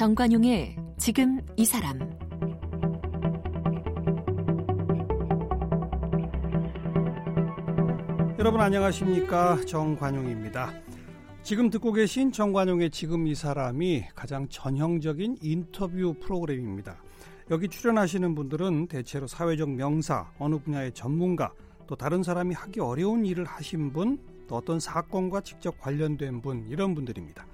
정관용의 지금 이 사람 여러분 안녕하십니까 정관용입니다. 지금 듣고 계신 정관용의 지금 이 사람이 가장 전형적인 인터뷰 프로그램입니다. 여기 출연하시는 분들은 대체로 사회적 명사, 어느 분야의 전문가, 또 다른 사람이 하기 어려운 일을 하신 분, 또 어떤 사건과 직접 관련된 분, 이런 분들입니다.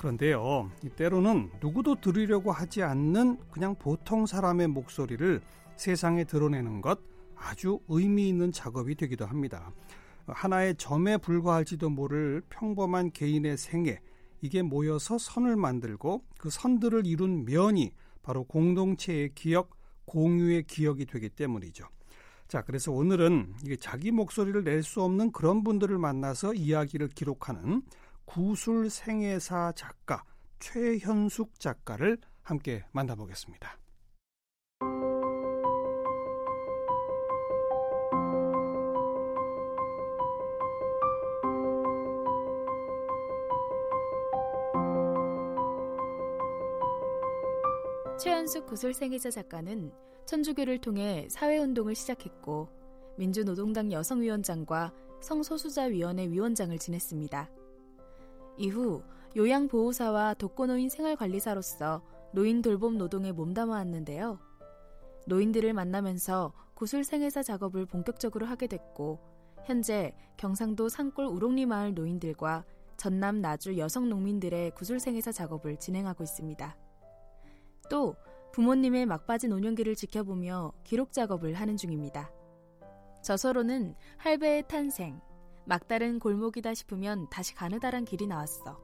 그런데요, 때로는 누구도 들으려고 하지 않는 그냥 보통 사람의 목소리를 세상에 드러내는 것 아주 의미 있는 작업이 되기도 합니다. 하나의 점에 불과할지도 모를 평범한 개인의 생애, 이게 모여서 선을 만들고 그 선들을 이룬 면이 바로 공동체의 기억, 공유의 기억이 되기 때문이죠. 자, 그래서 오늘은 이게 자기 목소리를 낼 수 없는 그런 분들을 만나서 이야기를 기록하는 구술 생애사 작가 최현숙 작가를 함께 만나보겠습니다. 최현숙 구술생애자 작가는 천주교를 통해 사회운동을 시작했고 민주노동당 여성위원장과 성소수자위원회 위원장을 지냈습니다. 이후 요양보호사와 독거노인 생활관리사로서 노인 돌봄 노동에 몸담아 왔는데요. 노인들을 만나면서 구술생애사 작업을 본격적으로 하게 됐고 현재 경상도 산골 우롱리 마을 노인들과 전남 나주 여성 농민들의 구술생애사 작업을 진행하고 있습니다. 또 부모님의 막빠진 노년기를 지켜보며 기록 작업을 하는 중입니다. 저서로는 할배의 탄생, 막다른 골목이다 싶으면 다시 가느다란 길이 나왔어.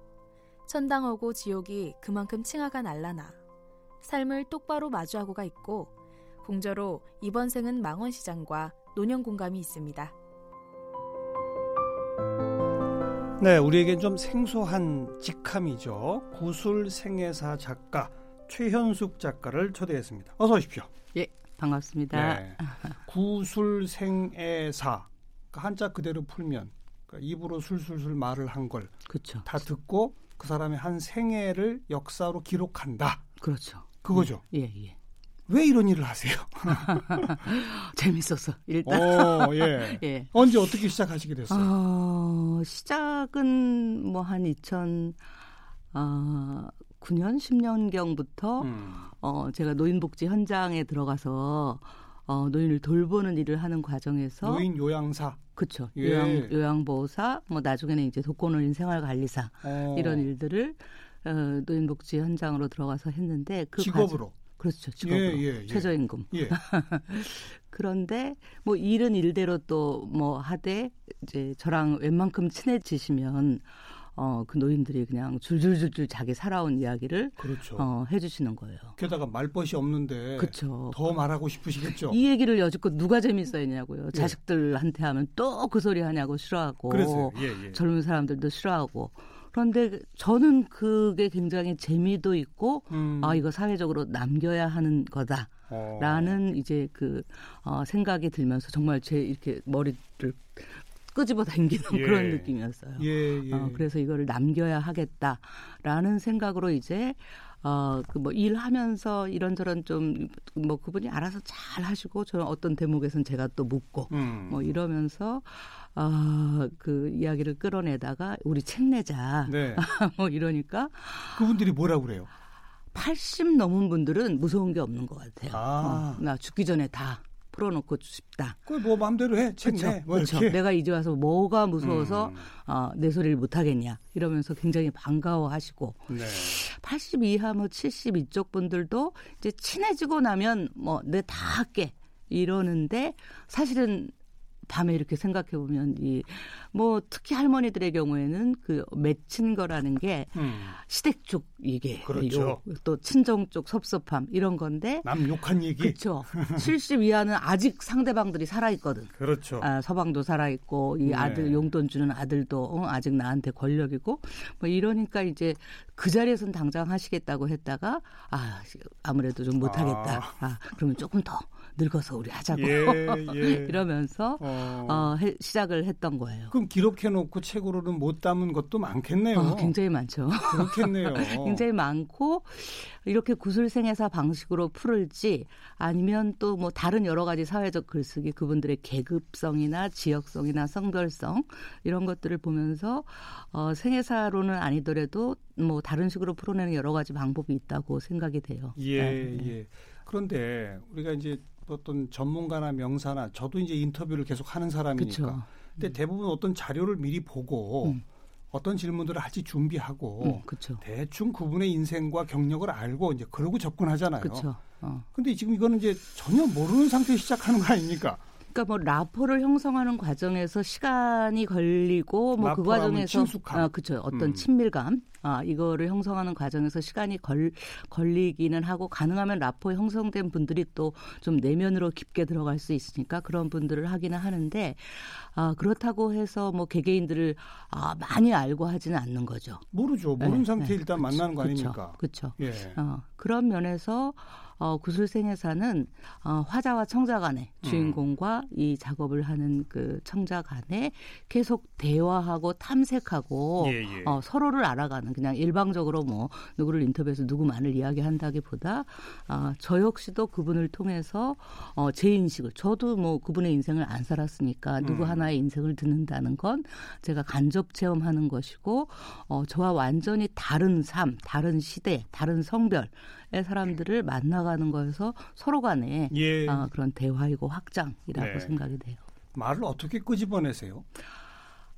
천당하고 지옥이 그만큼 칭하가 날라나. 삶을 똑바로 마주하고가 있고 공저로 이번 생은 망원시장과 노년 공감이 있습니다. 네, 우리에겐 좀 생소한 직함이죠. 구술 생애사 작가 최현숙 작가를 초대했습니다. 어서 오십시오. 예, 반갑습니다. 네. 구술 생애사 그러니까 한자 그대로 풀면 그러니까 입으로 술술술 말을 한 걸 다 듣고 그 사람의 한 생애를 역사로 기록한다. 그렇죠. 그거죠. 예, 예. 왜 이런 일을 하세요? 재밌어서 일단. 오, 예. 예. 언제 어떻게 시작하시게 됐어요? 어, 시작은 뭐 한 2000, 어, 9년, 10년경부터 음. 어, 제가 노인복지 현장에 들어가서 어, 노인을 돌보는 일을 하는 과정에서 노인 요양사 그렇죠. 예. 요양 요양보호사 뭐 나중에는 이제 독거노인 생활관리사 어. 이런 일들을 어, 노인복지 현장으로 들어가서 했는데 그 직업으로 과정, 그렇죠. 직업으로 예, 예, 예. 최저임금. 예. 그런데 뭐 일은 일대로 또 뭐 하되 이제 저랑 웬만큼 친해지시면 어, 그 노인들이 그냥 줄줄줄줄 자기 살아온 이야기를 그렇죠. 어, 해주시는 거예요. 게다가 말벗이 없는데 그렇죠. 더 말하고 싶으시겠죠. 이 얘기를 여지껏 누가 재밌어했냐고요. 예. 자식들한테 하면 또 그 소리 하냐고 싫어하고 예, 예. 젊은 사람들도 싫어하고 그런데 저는 그게 굉장히 재미도 있고 음. 아 이거 사회적으로 남겨야 하는 거다. 라는 어. 이제 그 어, 생각이 들면서 정말 제 이렇게 머리를 끄집어 당기는 예. 그런 느낌이었어요. 예, 예. 어, 그래서 이거를 남겨야 하겠다라는 생각으로 이제 어, 그뭐 일하면서 이런저런 좀 뭐 그분이 알아서 잘 하시고 저는 어떤 대목에선 제가 또 묻고 음. 뭐 이러면서 아, 그 이야기를 끌어내다가 우리 책 내자. 네. 뭐 이러니까 그분들이 뭐라고 그래요? 80 넘은 분들은 무서운 게 없는 것 같아요. 아. 어, 나 죽기 전에 다 풀어놓고 싶다. 그뭐 마음대로 해. 그렇죠. 뭐 그렇죠. 내가 이제 와서 뭐가 무서워서 음. 어, 내 소리를 못 하겠냐 이러면서 굉장히 반가워하시고 네. 80 이하 뭐 70 이쪽 분들도 이제 친해지고 나면 뭐 내 다 할게 이러는데 사실은 밤에 이렇게 생각해 보면 이 뭐 특히 할머니들의 경우에는 그 맺힌 거라는 게 음. 시댁 쪽 이게 그렇죠. 또 친정 쪽 섭섭함 이런 건데 남 욕한 얘기 그렇죠. 70 이하는 아직 상대방들이 살아 있거든. 그렇죠. 아, 서방도 살아 있고 이 네. 아들 용돈 주는 아들도 어, 아직 나한테 권력이고 뭐 이러니까 이제 그 자리에선 당장 하시겠다고 했다가 아 아무래도 좀 못하겠다. 아, 아 그러면 조금 더 늙어서 우리 하자고 예, 예. 이러면서 어. 어, 해, 시작을 했던 거예요. 그럼 기록해놓고 책으로는 못 담은 것도 많겠네요. 어, 굉장히 많죠. 그렇겠네요. 굉장히 많고 이렇게 구술생애사 방식으로 풀을지 아니면 또 뭐 다른 여러 가지 사회적 글쓰기 그분들의 계급성이나 지역성이나 성별성 이런 것들을 보면서 어, 생애사로는 아니더라도 뭐 다른 식으로 풀어내는 여러 가지 방법이 있다고 생각이 돼요. 예, 네. 예. 그런데 우리가 이제 어떤 전문가나 명사나 저도 이제 인터뷰를 계속 하는 사람이니까. 그쵸. 근데 음. 대부분 어떤 자료를 미리 보고 음. 어떤 질문들을 할지 준비하고 음, 대충 그분의 인생과 경력을 알고 이제 그러고 접근하잖아요. 그렇죠. 어. 근데 지금 이거는 이제 전혀 모르는 상태에 시작하는 거 아닙니까? 그러니까 뭐 라포를 형성하는 과정에서 시간이 걸리고 뭐 그 과정에서 친숙함. 아, 그렇죠. 어떤 음. 친밀감 아, 이거를 형성하는 과정에서 시간이 걸, 걸리기는 하고 가능하면 라포 형성된 분들이 또 좀 내면으로 깊게 들어갈 수 있으니까 그런 분들을 하기는 하는데 아, 그렇다고 해서 뭐 개개인들을 아, 많이 알고 하지는 않는 거죠. 모르죠. 모르는 네, 상태 네. 일단 그쵸, 만나는 거 아닙니까? 그렇죠. 예. 어, 그런 면에서 어, 구술생에서는 어, 화자와 청자 간의 음. 주인공과 음. 이 작업을 하는 그 청자 간에 계속 대화하고 탐색하고 예, 예. 어, 서로를 알아가는 그냥 일방적으로 뭐 누구를 인터뷰해서 누구만을 이야기한다기보다 어, 저 역시도 그분을 통해서 어, 제 인식을 저도 뭐 그분의 인생을 안 살았으니까 누구 음. 하나의 인생을 듣는다는 건 제가 간접 체험하는 것이고 어, 저와 완전히 다른 삶, 다른 시대, 다른 성별 사람들을 만나가는 거여서 서로 간에 예. 아, 그런 대화이고 확장이라고 네. 생각이 돼요. 말을 어떻게 끄집어내세요?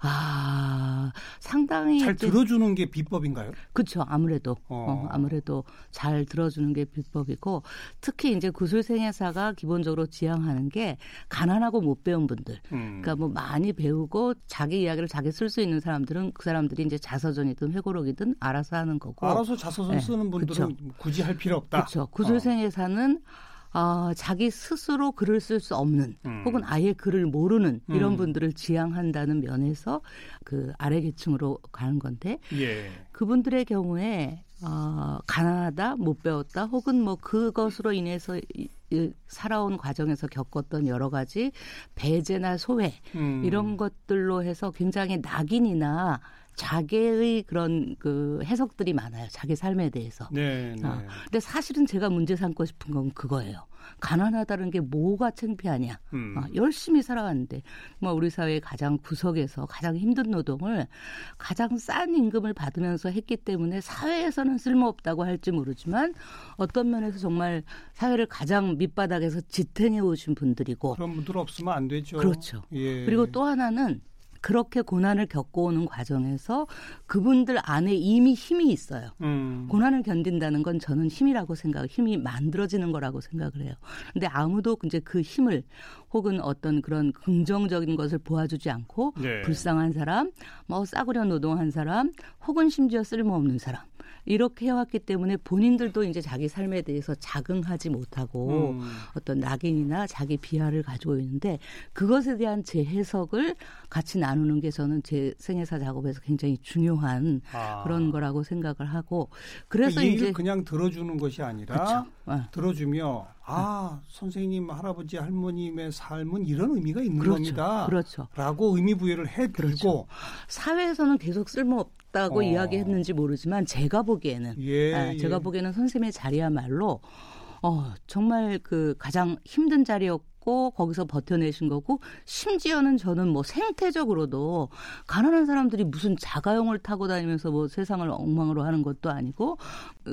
아, 상당히 잘 들어주는 게 비법인가요? 그렇죠. 아무래도 어. 어. 아무래도 잘 들어주는 게 비법이고 특히 이제 구술생애사가 기본적으로 지향하는 게 가난하고 못 배운 분들. 음. 그러니까 뭐 많이 배우고 자기 이야기를 자기 쓸 수 있는 사람들은 그 사람들이 이제 자서전이든 회고록이든 알아서 하는 거고. 알아서 자서전 네. 쓰는 분들은 그쵸. 굳이 할 필요 없다. 그렇죠. 구술생애사는 어. 어, 자기 스스로 글을 쓸 수 없는 음. 혹은 아예 글을 모르는 이런 음. 분들을 지향한다는 면에서 그 아래 계층으로 가는 건데 예. 그분들의 경우에 어, 가난하다, 못 배웠다, 혹은 뭐 그것으로 인해서 이, 이, 살아온 과정에서 겪었던 여러 가지 배제나 소외 음. 이런 것들로 해서 굉장히 낙인이나 자기의 그런 그 해석들이 많아요. 자기 삶에 대해서. 네, 네. 어. 근데 사실은 제가 문제 삼고 싶은 건 그거예요. 가난하다는 게 뭐가 창피하냐. 음. 어, 열심히 살아갔는데 뭐 우리 사회의 가장 구석에서 가장 힘든 노동을 가장 싼 임금을 받으면서 했기 때문에 사회에서는 쓸모없다고 할지 모르지만 어떤 면에서 정말 사회를 가장 밑바닥에서 지탱해 오신 분들이고 그런 분들 없으면 안 되죠. 그렇죠. 예. 그리고 또 하나는 그렇게 고난을 겪어오는 과정에서 그분들 안에 이미 힘이 있어요. 음. 고난을 견딘다는 건 저는 힘이라고 생각, 힘이 만들어지는 거라고 생각을 해요. 근데 아무도 이제 그 힘을 혹은 어떤 그런 긍정적인 것을 보아주지 않고 네. 불쌍한 사람, 뭐 싸구려 노동한 사람, 혹은 심지어 쓸모없는 사람 이렇게 해왔기 때문에 본인들도 이제 자기 삶에 대해서 자긍하지 못하고 음. 어떤 낙인이나 자기 비하를 가지고 있는데 그것에 대한 제 해석을 같이 나누는 게 저는 제 생애사 작업에서 굉장히 중요한 아. 그런 거라고 생각을 하고 그래서 그 이제 그냥 들어주는 것이 아니라 그렇죠. 네. 들어주며 아 선생님 할아버지 할머님의 삶은 이런 의미가 있는 그렇죠. 겁니다. 그렇죠. 라고 의미 부여를 해드리고 그렇죠. 사회에서는 계속 쓸모없 없다고 어. 이야기했는지 모르지만 제가 보기에는 예, 아, 제가 예. 보기에는 선생님의 자리야말로 어, 정말 그 가장 힘든 자리였고 있고 거기서 버텨내신 거고 심지어는 저는 뭐 생태적으로도 가난한 사람들이 무슨 자가용을 타고 다니면서 뭐 세상을 엉망으로 하는 것도 아니고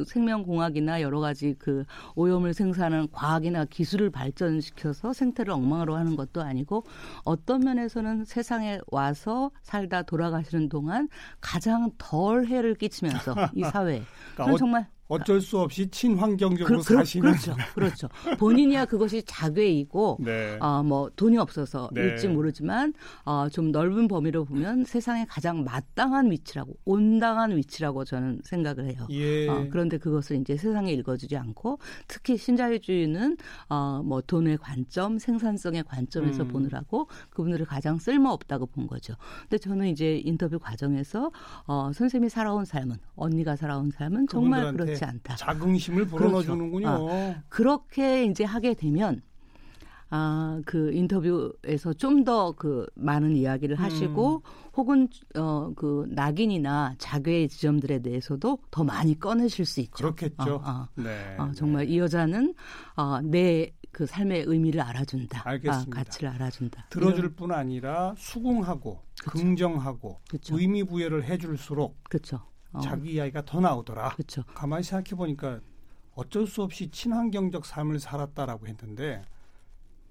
생명공학이나 여러 가지 그 오염을 생산하는 과학이나 기술을 발전시켜서 생태를 엉망으로 하는 것도 아니고 어떤 면에서는 세상에 와서 살다 돌아가시는 동안 가장 덜 해를 끼치면서 이 사회에 그러니까 정말 어쩔 수 없이 친환경적으로 그, 그, 사시는 그렇죠, 그렇죠. 본인이야 그것이 자괴이고 네. 어뭐 돈이 없어서 네. 일지 모르지만 어좀 넓은 범위로 보면 세상에 가장 마땅한 위치라고 온당한 위치라고 저는 생각을 해요. 예. 어, 그런데 그것을 이제 세상에 읽어주지 않고 특히 신자유주의는 어뭐 돈의 관점, 생산성의 관점에서 음. 보느라고 그분들을 가장 쓸모 없다고 본 거죠. 근데 저는 이제 인터뷰 과정에서 어 선생님이 살아온 삶은 언니가 살아온 삶은 정말 그렇 지 그렇지 않다. 자긍심을 불어넣어주는군요. 그렇죠. 아, 그렇게 이제 하게 되면 아, 그 인터뷰에서 좀 더 그 많은 이야기를 하시고 음. 혹은 어, 그 낙인이나 자괴의 지점들에 대해서도 더 많이 꺼내실 수 있죠. 그렇겠죠. 어, 어. 네, 어, 정말 네. 이 여자는 어, 내 그 삶의 의미를 알아준다. 아, 알겠습니다. 아, 가치를 알아준다. 들어줄. 뿐 아니라 수긍하고 그쵸. 긍정하고 그쵸. 의미 부여를 해줄수록 그쵸. 어. 자기 이야기가 더 나오더라. 그쵸. 가만히 생각해 보니까 어쩔 수 없이 친환경적 삶을 살았다라고 했는데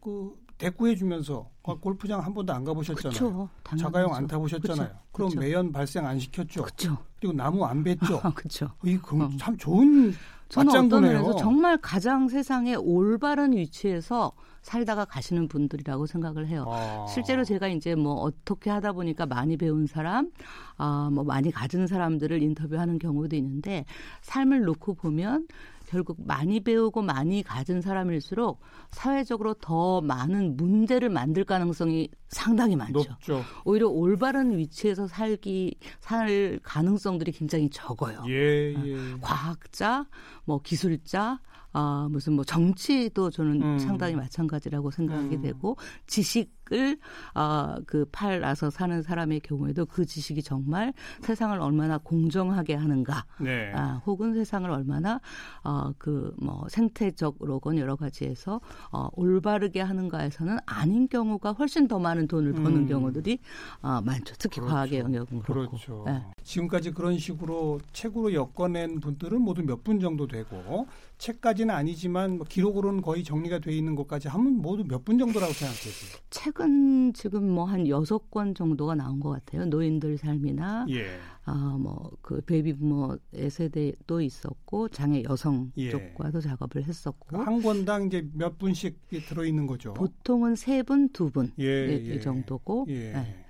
그 대꾸해 주면서 아, 골프장 한 번도 안 가보셨잖아요. 그쵸, 자가용 안 타보셨잖아요. 그쵸, 그럼 그쵸. 매연 발생 안 시켰죠. 그쵸. 그리고 나무 안 뱄죠. 그렇죠. 이참 어. 좋은 저는 어떤 면에서 정말 가장 세상에 올바른 위치에서 살다가 가시는 분들이라고 생각을 해요. 아. 실제로 제가 이제 뭐 어떻게 하다 보니까 많이 배운 사람, 아, 뭐 많이 가진 사람들을 인터뷰하는 경우도 있는데 삶을 놓고 보면 결국 많이 배우고 많이 가진 사람일수록 사회적으로 더 많은 문제를 만들 가능성이 상당히 많죠. 높죠. 오히려 올바른 위치에서 살기 살 가능성들이 굉장히 적어요. 예, 예. 과학자, 뭐 기술자, 아, 무슨 뭐 정치도 저는 음. 상당히 마찬가지라고 생각하게 음. 되고 지식 을 아, 그 팔아서 사는 사람의 경우에도 그 지식이 정말 세상을 얼마나 공정하게 하는가. 네. 아, 혹은 세상을 얼마나 어, 그뭐 생태적으로건 여러 가지에서 어, 올바르게 하는가에서는 아닌 경우가 훨씬 더 많은 돈을 버는 음. 경우들이 어, 많죠. 특히 그렇죠. 과학의 영역은 그렇고. 그렇죠. 네. 지금까지 그런 식으로 책으로 엮어낸 분들은 모두 몇 분 정도 되고 책까지는 아니지만 뭐 기록으로는 거의 정리가 돼 있는 것까지 하면 모두 몇 분 정도라고 생각되세요? 책은 지금 뭐 한 여섯 권 정도가 나온 것 같아요. 노인들 삶이나 예. 아뭐 그 베이비부머의 세대도 있었고 장애 여성 예. 쪽과도 작업을 했었고 한 권당 이제 몇 분씩 들어 있는 거죠. 보통은 세 분, 두 분. 예, 이 정도고. 예. 네.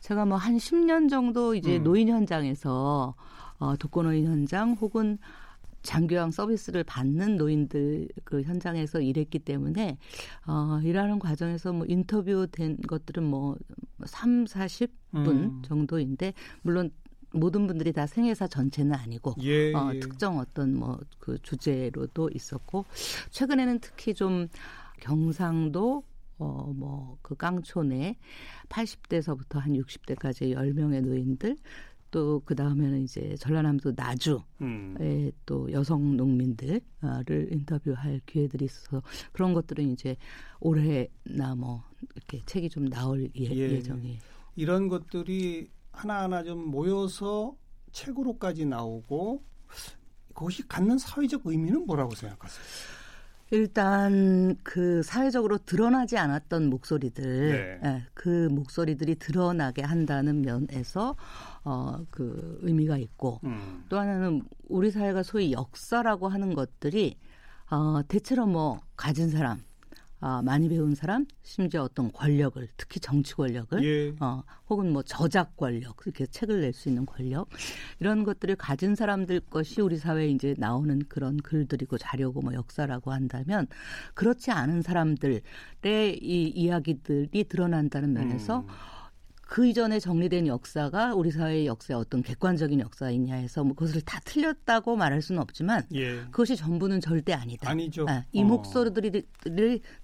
제가 뭐 한 10년 정도 이제 음. 노인 현장에서 어, 독거노인 현장 혹은 장교양 서비스를 받는 노인들 그 현장에서 일했기 때문에 어, 일하는 과정에서 뭐 인터뷰된 것들은 뭐 3, 40분 음. 정도인데 물론 모든 분들이 다 생애사 전체는 아니고 예, 어, 예. 특정 어떤 뭐 그 주제로도 있었고 최근에는 특히 좀 경상도 어, 뭐, 그 깡촌에 80대서부터 한 60대까지 10명의 노인들, 또 그 다음에는 이제 전라남도 나주의 음. 또 여성 농민들을 인터뷰할 기회들이 있어서 그런 것들은 이제 올해나 뭐 이렇게 책이 좀 나올 예, 예. 정이에요 이런 것들이 하나하나 좀 모여서 책으로까지 나오고 그것이 갖는 사회적 의미는 뭐라고 생각하세요? 일단 그 사회적으로 드러나지 않았던 목소리들, 네. 예, 그 목소리들이 드러나게 한다는 면에서 어 그 의미가 있고 음. 또 하나는 우리 사회가 소위 역사라고 하는 것들이 어 대체로 뭐 가진 사람 아, 많이 배운 사람, 심지어 어떤 권력을, 특히 정치 권력을, 예. 어, 혹은 뭐 저작 권력, 이렇게 책을 낼 수 있는 권력, 이런 것들을 가진 사람들 것이 우리 사회에 이제 나오는 그런 글들이고 자료고 뭐 역사라고 한다면, 그렇지 않은 사람들의 이 이야기들이 드러난다는 면에서, 음. 그 이전에 정리된 역사가 우리 사회의 역사에 어떤 객관적인 역사이냐 해서 뭐 그것을 다 틀렸다고 말할 수는 없지만 예. 그것이 전부는 절대 아니다. 아니죠. 아, 이 어. 목소리들이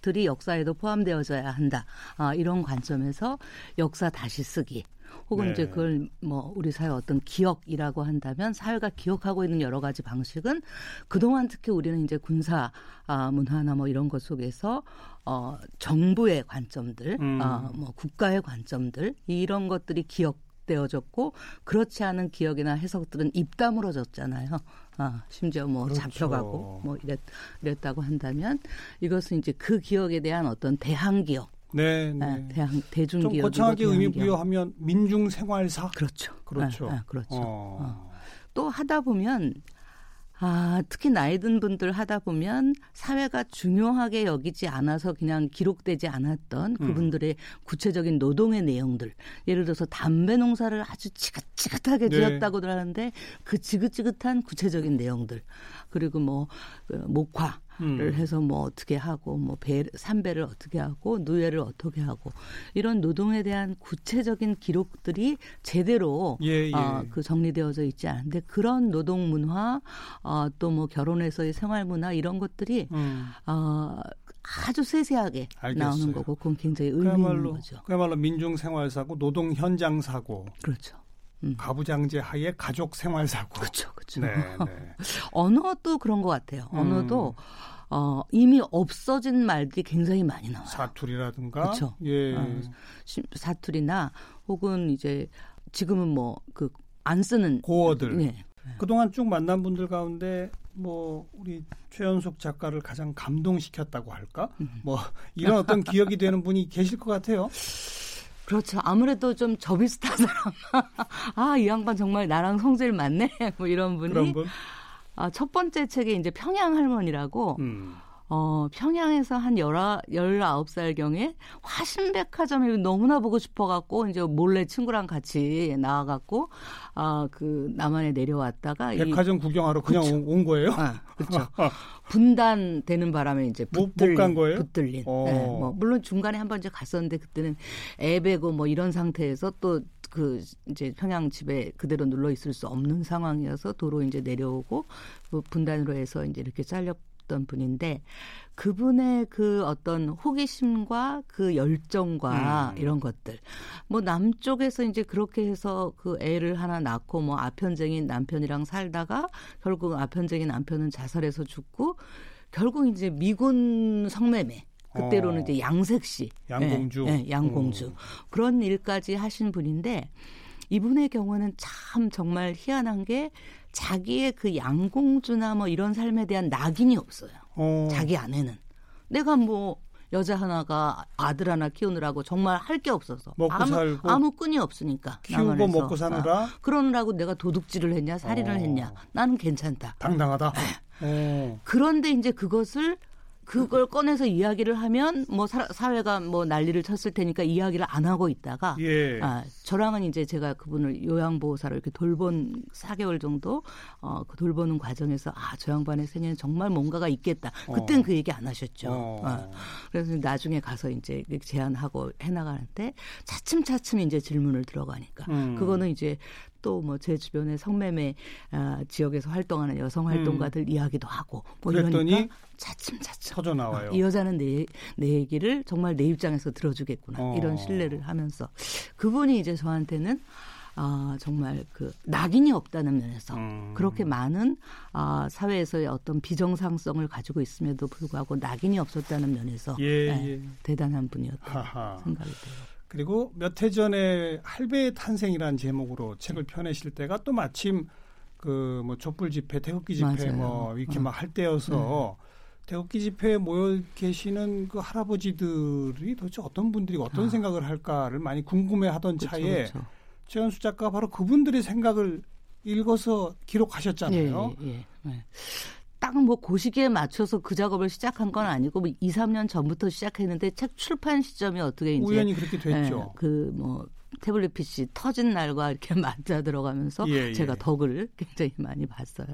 들이 역사에도 포함되어져야 한다. 아, 이런 관점에서 역사 다시 쓰기 혹은 네. 이제 그걸 뭐 우리 사회 어떤 기억이라고 한다면 사회가 기억하고 있는 여러 가지 방식은 그동안 특히 우리는 이제 군사 아, 문화나 뭐 이런 것 속에서 어 정부의 관점들, 음. 어 뭐 국가의 관점들 이런 것들이 기억 되어졌고 그렇지 않은 기억이나 해석들은 입다물어졌잖아요. 아, 심지어 뭐 그렇죠. 잡혀가고 뭐 이랬, 이랬다고 한다면 이것은 이제 그 기억에 대한 어떤 대항 기억 네, 네. 아, 대항 대중 기업 거창하게 의미 부여하면 민중 생활사. 그렇죠. 그렇죠. 아, 아, 그렇죠. 어. 어. 또 하다 보면 아, 특히 나이 든 분들 하다 보면 사회가 중요하게 여기지 않아서 그냥 기록되지 않았던 음. 그분들의 음. 구체적인 노동의 내용들. 예를 들어서 담배 농사를 아주 지긋지긋하게 네. 지었다고들 하는데 그 지긋지긋한 구체적인 내용들. 그리고 뭐, 그 목화. 를 음. 해서 뭐 어떻게 하고 뭐 배, 삼배를 어떻게 하고 누에를 어떻게 하고 이런 노동에 대한 구체적인 기록들이 제대로 예, 예. 어, 그 정리되어져 있지 않은데 그런 노동 문화 어, 또 뭐 결혼에서의 생활 문화 이런 것들이 음. 어, 아주 세세하게 알겠어요. 나오는 거고 그건 굉장히 의미 그야말로, 있는 거죠. 그야말로 민중 생활 사고, 노동 현장 사고. 그렇죠. 음. 가부장제 하에 가족 생활 사고. 그렇죠, 그렇죠. 네, 네. 언어도 그런 것 같아요. 언어도 음. 어, 이미 없어진 말들이 굉장히 많이 나와요. 사투리라든가. 그렇죠. 예. 어, 사투리나 혹은 이제 지금은 뭐 그 안 쓰는 고어들. 네. 그동안 쭉 만난 분들 가운데 뭐 우리 최연숙 작가를 가장 감동시켰다고 할까? 음. 뭐 이런 어떤 기억이 되는 분이 계실 것 같아요. 그렇죠. 아무래도 좀 저 비슷한 사람. 아, 이 양반 정말 나랑 성질 맞네. 뭐 이런 분이. 그런 분? 아, 첫 번째 책에 이제 평양 할머니라고 음. 어, 평양에서 한 열아, 열아홉 살경에 화신백화점이 너무나 보고 싶어갖고, 이제 몰래 친구랑 같이 나와갖고, 아, 그, 남한에 내려왔다가. 백화점 이, 구경하러 그냥 그쵸. 온 거예요? 아, 그렇죠. 분단되는 바람에 이제 붙들린. 거예요? 붙들린. 어. 네, 뭐, 물론 중간에 한 번 이제 갔었는데, 그때는 애베고 뭐 이런 상태에서 또그 이제 평양 집에 그대로 눌러 있을 수 없는 상황이어서 도로 이제 내려오고 그 분단으로 해서 이제 이렇게 잘려 있었던 분인데 그분의 그 어떤 호기심과 그 열정과 음. 이런 것들 뭐 남쪽에서 이제 그렇게 해서 그 애를 하나 낳고 뭐 아편쟁인 남편이랑 살다가 결국 아편쟁인 남편은 자살해서 죽고 결국 이제 미군 성매매 그때로는 어. 이제 양색시 양공주 예, 예, 양공주 음. 그런 일까지 하신 분인데 이분의 경우는 참 정말 희한한 게 자기의 그 양공주나 뭐 이런 삶에 대한 낙인이 없어요. 어. 자기 아내는. 내가 뭐 여자 하나가 아들 하나 키우느라고 정말 할 게 없어서 먹고 아무, 살고 아무 끈이 없으니까 키우고 먹고 사느라 아, 그러느라고 내가 도둑질을 했냐 살인을 어. 했냐 나는 괜찮다 당당하다 어. 그런데 이제 그것을 그걸 꺼내서 이야기를 하면 뭐 사, 사회가 뭐 난리를 쳤을 테니까 이야기를 안 하고 있다가 예. 아, 저랑은 이제 제가 그분을 요양보호사로 이렇게 돌본 4개월 정도 어, 그 돌보는 과정에서 아, 저 양반의 생애는 정말 뭔가가 있겠다. 그땐 어. 그 얘기 안 하셨죠. 어. 어. 그래서 나중에 가서 이제 제안하고 해나가는데 차츰차츰 이제 질문을 들어가니까 음. 그거는 이제 또 뭐 제 주변에 성매매 아, 지역에서 활동하는 여성 활동가들 음. 이야기도 하고 뭐 그랬더니 차츰차츰 터져 나와요. 이 여자는 내, 내 얘기를 정말 내 입장에서 들어주겠구나 어. 이런 신뢰를 하면서 그분이 이제 저한테는 아, 정말 그 낙인이 없다는 면에서 음. 그렇게 많은 아, 사회에서의 어떤 비정상성을 가지고 있음에도 불구하고 낙인이 없었다는 면에서 예, 네, 예. 대단한 분이었다 생각이 들어요. 그리고 몇 해 전에 할배의 탄생이라는 제목으로 책을 펴내실 때가 또 마침 그 뭐 촛불 집회, 태극기 집회 맞아요. 뭐 이렇게 어. 막할 때여서 네. 태극기 집회에 모여 계시는 그 할아버지들이 도대체 어떤 분들이 어떤 아. 생각을 할까를 많이 궁금해하던 그쵸, 차에 그쵸. 최연수 작가 바로 그분들의 생각을 읽어서 기록하셨잖아요. 예, 예, 예. 네. 딱뭐 고시기에 맞춰서 그 작업을 시작한 건 아니고 뭐 2, 3년 전부터 시작했는데 책 출판 시점이 어떻게 이제 우연히 그렇게 됐죠. 예, 그뭐 태블릿 PC 터진 날과 이렇게 맞아 들어가면서 예, 예. 제가 덕을 굉장히 많이 봤어요.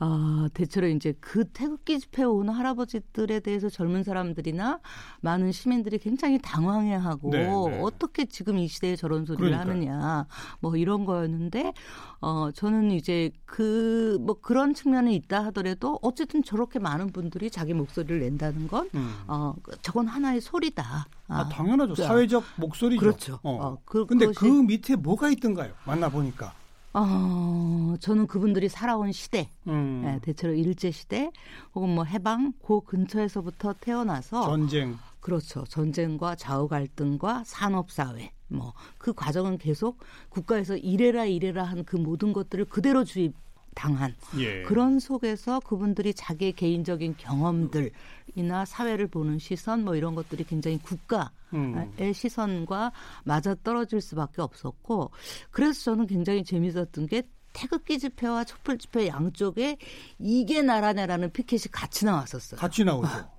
아, 대체로 이제 그 태극기 집회 온 할아버지들에 대해서 젊은 사람들이나 많은 시민들이 굉장히 당황해하고 네, 네. 어떻게 지금 이 시대에 저런 소리를 그러니까요. 하느냐 뭐 이런 거였는데 어 저는 이제 그 뭐 그런 측면이 있다 하더라도 어쨌든 저렇게 많은 분들이 자기 목소리를 낸다는 건 음. 어, 저건 하나의 소리다. 아, 아 당연하죠. 사회적 목소리죠. 그렇죠. 어. 어, 그, 근데 그 밑에 뭐가 있던가요? 만나 보니까. 어, 저는 그분들이 살아온 시대, 음. 네, 대체로 일제 시대 혹은 뭐 해방 그 근처에서부터 태어나서 전쟁, 그렇죠. 전쟁과 좌우 갈등과 산업 사회 뭐 그 과정은 계속 국가에서 이래라 이래라 한 그 모든 것들을 그대로 주입 당한 예. 그런 속에서 그분들이 자기의 개인적인 경험들이나 사회를 보는 시선 뭐 이런 것들이 굉장히 국가의 음. 시선과 맞아 떨어질 수밖에 없었고 그래서 저는 굉장히 재밌었던 게 태극기 집회와 촛불 집회 양쪽에 이게 나라냐라는 피켓이 같이 나왔었어요. 같이 나오죠.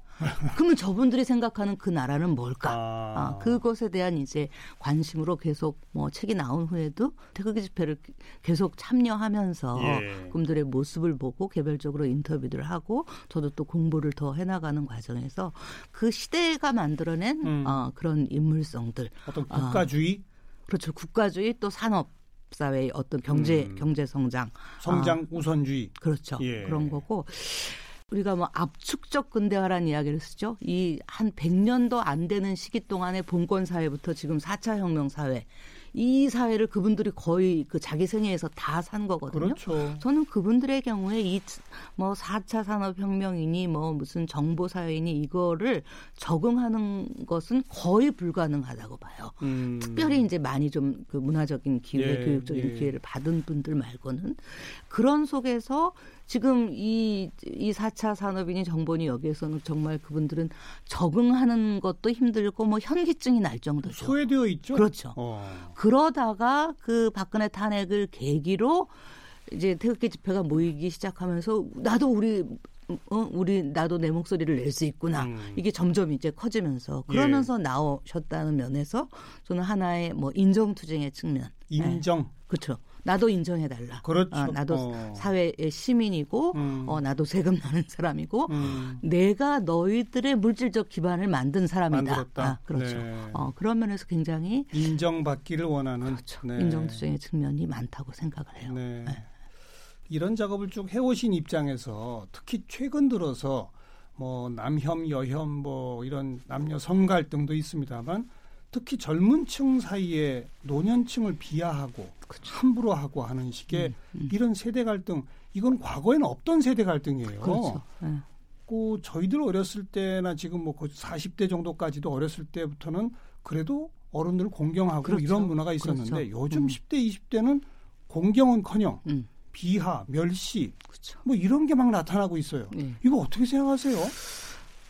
그러면 저분들이 생각하는 그 나라는 뭘까? 아. 아, 그것에 대한 이제 관심으로 계속 뭐 책이 나온 후에도 태극기 집회를 계속 참여하면서 예. 그들의 모습을 보고 개별적으로 인터뷰를 하고 저도 또 공부를 더 해나가는 과정에서 그 시대가 만들어낸 음. 어, 그런 인물성들 어떤 국가주의 아, 그렇죠 국가주의 또 산업 사회의 어떤 경제 음. 경제 성장 성장 아, 우선주의 그렇죠 예. 그런 거고 우리가 뭐 압축적 근대화라는 이야기를 쓰죠. 이 한 100년도 안 되는 시기 동안에 봉건 사회부터 지금 4차 혁명 사회 이 사회를 그분들이 거의 그 자기 생애에서 다 산 거거든요. 그렇죠. 저는 그분들의 경우에 이 뭐 4차 산업혁명이니 뭐 무슨 정보사회이니 이거를 적응하는 것은 거의 불가능하다고 봐요. 음. 특별히 이제 많이 좀 그 문화적인 기회, 예, 교육적인 예. 기회를 받은 분들 말고는 그런 속에서 지금 이, 이 4차 산업이니 정보니 여기에서는 정말 그분들은 적응하는 것도 힘들고 뭐 현기증이 날 정도죠. 소외되어 있죠. 그렇죠. 어. 그러다가 그 박근혜 탄핵을 계기로 이제 태극기 집회가 모이기 시작하면서 나도 우리 어, 우리 나도 내 목소리를 낼 수 있구나. 음. 이게 점점 이제 커지면서 그러면서 예. 나오셨다는 면에서 저는 하나의 뭐 인정 투쟁의 측면. 인정. 네. 그렇죠. 나도 인정해달라. 그렇죠. 어, 나도 어. 사회의 시민이고, 음. 어, 나도 세금 나는 사람이고, 음. 내가 너희들의 물질적 기반을 만든 사람이다. 만들었다. 아, 그렇죠. 네. 어, 그런 면에서 굉장히 인정받기를 원하는 그렇죠. 네. 인정투쟁의 측면이 많다고 생각을 해요. 네. 네. 이런 작업을 쭉 해오신 입장에서 특히 최근 들어서 뭐 남혐, 여혐 뭐 이런 남녀 성 갈등도 있습니다만 특히 젊은 층 사이에 노년층을 비하하고 그렇죠. 함부로 하고 하는 식의 음, 음. 이런 세대 갈등 이건 과거에는 없던 세대 갈등이에요. 그렇죠. 네. 그 저희들 어렸을 때나 지금 뭐 40대 정도까지도 어렸을 때부터는 그래도 어른들을 공경하고 그렇죠. 이런 문화가 있었는데 그렇죠. 요즘 음. 10대 20대는 공경은커녕 음. 비하, 멸시 그렇죠. 뭐 이런 게 막 나타나고 있어요. 네. 이거 어떻게 생각하세요?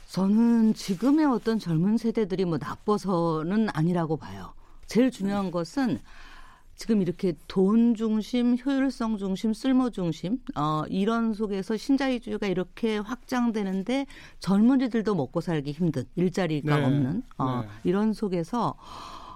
저는 지금의 어떤 젊은 세대들이 뭐 나빠서는 아니라고 봐요. 제일 중요한 것은 지금 이렇게 돈 중심, 효율성 중심, 쓸모 중심, 어, 이런 속에서 신자유주의가 이렇게 확장되는데 젊은이들도 먹고 살기 힘든 일자리가 네. 없는 어, 네. 이런 속에서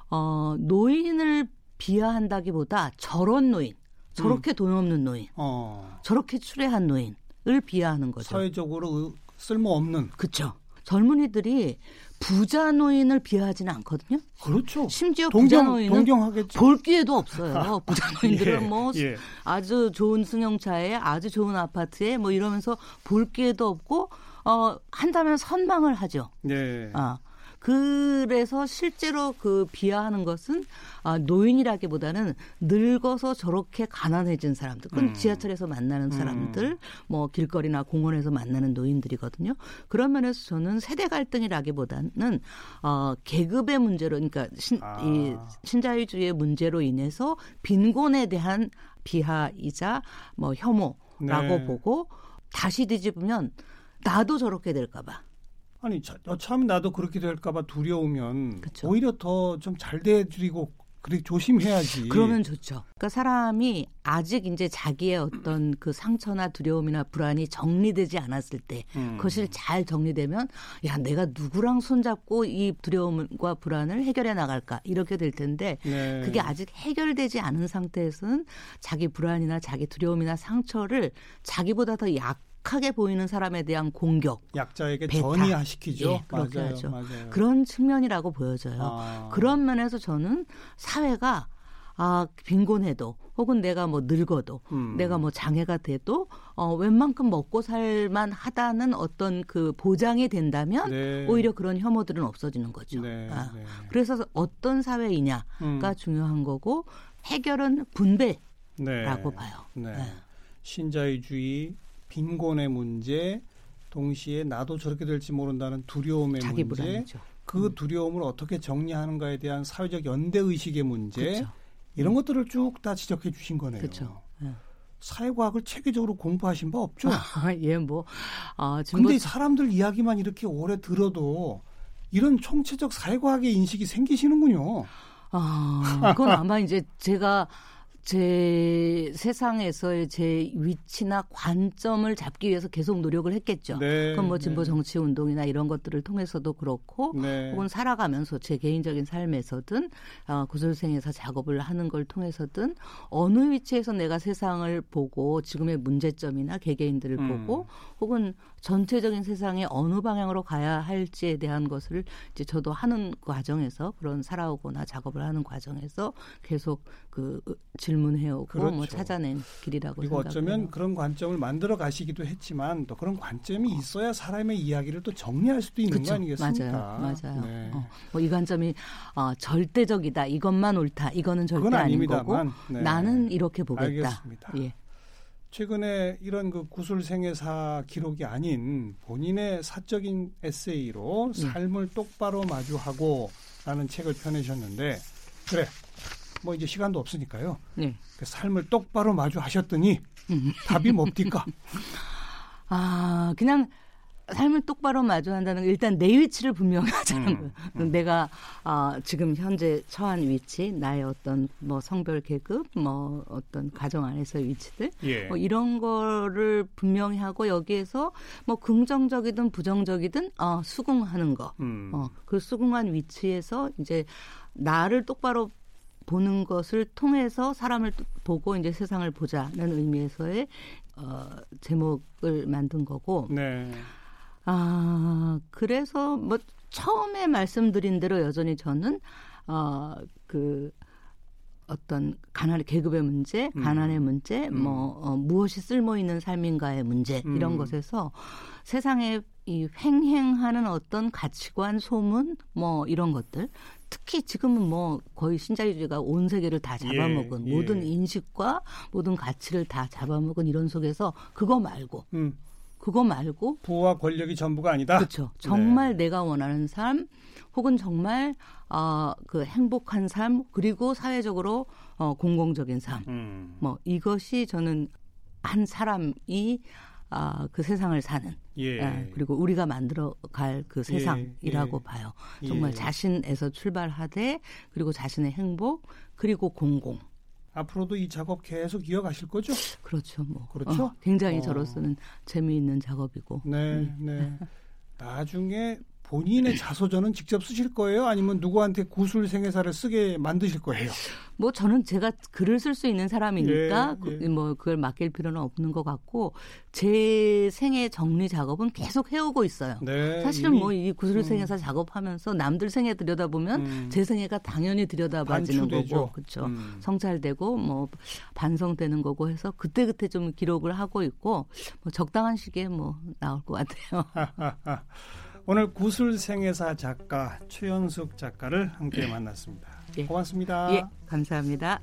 어, 노인을 비하한다기보다 저런 노인, 저렇게 음. 돈 없는 노인, 어. 저렇게 추레한 노인을 비하하는 거죠. 사회적으로 쓸모 없는. 그렇죠. 젊은이들이 부자 노인을 비하하지는 않거든요. 그렇죠. 심지어 동경, 부자 노인은 동경하겠죠. 볼 기회도 없어요. 부자 노인들은 예, 뭐 예. 아주 좋은 승용차에 아주 좋은 아파트에 뭐 이러면서 볼 기회도 없고 어 한다면 선망을 하죠. 네. 아. 그래서 실제로 그 비하하는 것은 아, 노인이라기보다는 늙어서 저렇게 가난해진 사람들, 그건 음. 지하철에서 만나는 음. 사람들, 음. 뭐 길거리나 공원에서 만나는 노인들이거든요. 그런 면에서 저는 세대 갈등이라기보다는 어, 계급의 문제로, 그러니까 신, 아. 이 신자유주의의 문제로 인해서 빈곤에 대한 비하이자 뭐 혐오라고 네. 보고 다시 뒤집으면 나도 저렇게 될까봐. 아니 참 나도 그렇게 될까봐 두려우면 그쵸. 오히려 더 좀잘 돼드리고 그래 조심해야지. 그러면 좋죠. 그러니까 사람이 아직 이제 자기의 어떤 그 상처나 두려움이나 불안이 정리되지 않았을 때 음. 그것을 잘 정리되면 야 내가 누구랑 손잡고 이 두려움과 불안을 해결해 나갈까 이렇게 될 텐데 네. 그게 아직 해결되지 않은 상태에서는 자기 불안이나 자기 두려움이나 상처를 자기보다 더 약 약하게 보이는 사람에 대한 공격, 약자에게 전이시키죠. 예, 그렇게 맞아요, 하죠. 맞아요. 그런 측면이라고 보여져요. 아. 그런 면에서 저는 사회가 아 빈곤해도 혹은 내가 뭐 늙어도 음. 내가 뭐 장애가 돼도 어 웬만큼 먹고 살만 하다는 어떤 그 보장이 된다면 네. 오히려 그런 혐오들은 없어지는 거죠. 네, 아. 네. 그래서 어떤 사회이냐가 음. 중요한 거고 해결은 분배라고 네. 봐요. 네. 네. 신자유주의 빈곤의 문제, 동시에 나도 저렇게 될지 모른다는 두려움의 문제, 불안이죠. 그 음. 두려움을 어떻게 정리하는가에 대한 사회적 연대 의식의 문제, 그렇죠. 이런 음. 것들을 쭉 다 지적해 주신 거네요. 네. 사회과학을 체계적으로 공부하신 바 없죠? 예, 뭐. 아, 근데 뭐... 사람들 이야기만 이렇게 오래 들어도 이런 총체적 사회과학의 인식이 생기시는군요. 아, 그건 아마 이제 제가 제 세상에서의 제 위치나 관점을 잡기 위해서 계속 노력을 했겠죠. 네, 그건 뭐 진보 네. 정치 운동이나 이런 것들을 통해서도 그렇고 네. 혹은 살아가면서 제 개인적인 삶에서든 어, 구술생에서 작업을 하는 걸 통해서든 어느 위치에서 내가 세상을 보고 지금의 문제점이나 개개인들을 음. 보고 혹은 전체적인 세상에 어느 방향으로 가야 할지에 대한 것을 이제 저도 하는 과정에서 그런 살아오거나 작업을 하는 과정에서 계속 그 질. 질문해오고 그렇죠. 뭐 찾아낸 길이라고 그리고. 어쩌면 그런 관점을 만들어 가시기도 했지만 또 그런 관점이 있어야 사람의 이야기를 또 정리할 수도 있는 그쵸. 거 아니겠습니까? 맞아요, 맞아요. 네. 어, 뭐이 관점이 어, 절대적이다, 이것만 옳다, 이거는 절대 아닌 거고 네. 나는 이렇게 보겠다. 알겠습니다. 예. 최근에 이런 그 구술생애사 기록이 아닌 본인의 사적인 에세이로 예. 삶을 똑바로 마주하고 라는 책을 펴내셨는데 그래 뭐 이제 시간도 없으니까요. 네. 그 삶을 똑바로 마주하셨더니 음. 답이 뭡니까? 아 그냥 삶을 똑바로 마주한다는 게 일단 내 위치를 분명히 하자는 음, 거예요. 음. 내가 어, 지금 현재 처한 위치, 나의 어떤 뭐 성별 계급, 뭐 어떤 가정 안에서의 위치들, 예. 뭐 이런 거를 분명히 하고 여기에서 뭐 긍정적이든 부정적이든 어, 수긍하는 거. 음. 어, 그 수긍한 위치에서 이제 나를 똑바로 보는 것을 통해서 사람을 보고 이제 세상을 보자는 의미에서의 어, 제목을 만든 거고. 네. 아, 그래서 뭐 처음에 말씀드린 대로 여전히 저는 어, 그 어떤 가난의 계급의 문제, 음. 가난의 문제, 음. 뭐 어, 무엇이 쓸모 있는 삶인가의 문제 음. 이런 것에서 세상에 이 횡행하는 어떤 가치관, 소문, 뭐 이런 것들 특히 지금은 뭐 거의 신자유주의가 온 세계를 다 잡아먹은 예, 예. 모든 인식과 모든 가치를 다 잡아먹은 이런 속에서 그거 말고 음. 그거 말고 부와 권력이 전부가 아니다. 그렇죠. 정말 네. 내가 원하는 삶 혹은 정말 어, 그 행복한 삶 그리고 사회적으로 어, 공공적인 삶. 음. 뭐 이것이 저는 한 사람이 아, 그 세상을 사는 예. 예, 그리고 우리가 만들어 갈 그 세상이라고 예. 봐요. 정말 예. 자신에서 출발하되 그리고 자신의 행복 그리고 공공 앞으로도 이 작업 계속 이어가실 거죠? 그렇죠. 뭐 그렇죠. 어, 굉장히 어. 저로서는 재미있는 작업이고. 네, 네. 나중에 본인의 자소전은 직접 쓰실 거예요? 아니면 누구한테 구술 생애사를 쓰게 만드실 거예요? 뭐 저는 제가 글을 쓸 수 있는 사람이니까 예, 예. 뭐 그걸 맡길 필요는 없는 것 같고 제 생애 정리 작업은 계속 해오고 있어요. 네, 사실은 뭐 이 구술 생애사 음. 작업하면서 남들 생애 들여다보면 음. 제 생애가 당연히 들여다봐지는 거고 그렇죠. 음. 성찰되고 뭐 반성되는 거고 해서 그때 그때 좀 기록을 하고 있고 뭐 적당한 시기에 뭐 나올 것 같아요. 오늘 구술생애사 작가 최연숙 작가를 함께 만났습니다. 예. 고맙습니다. 예, 감사합니다.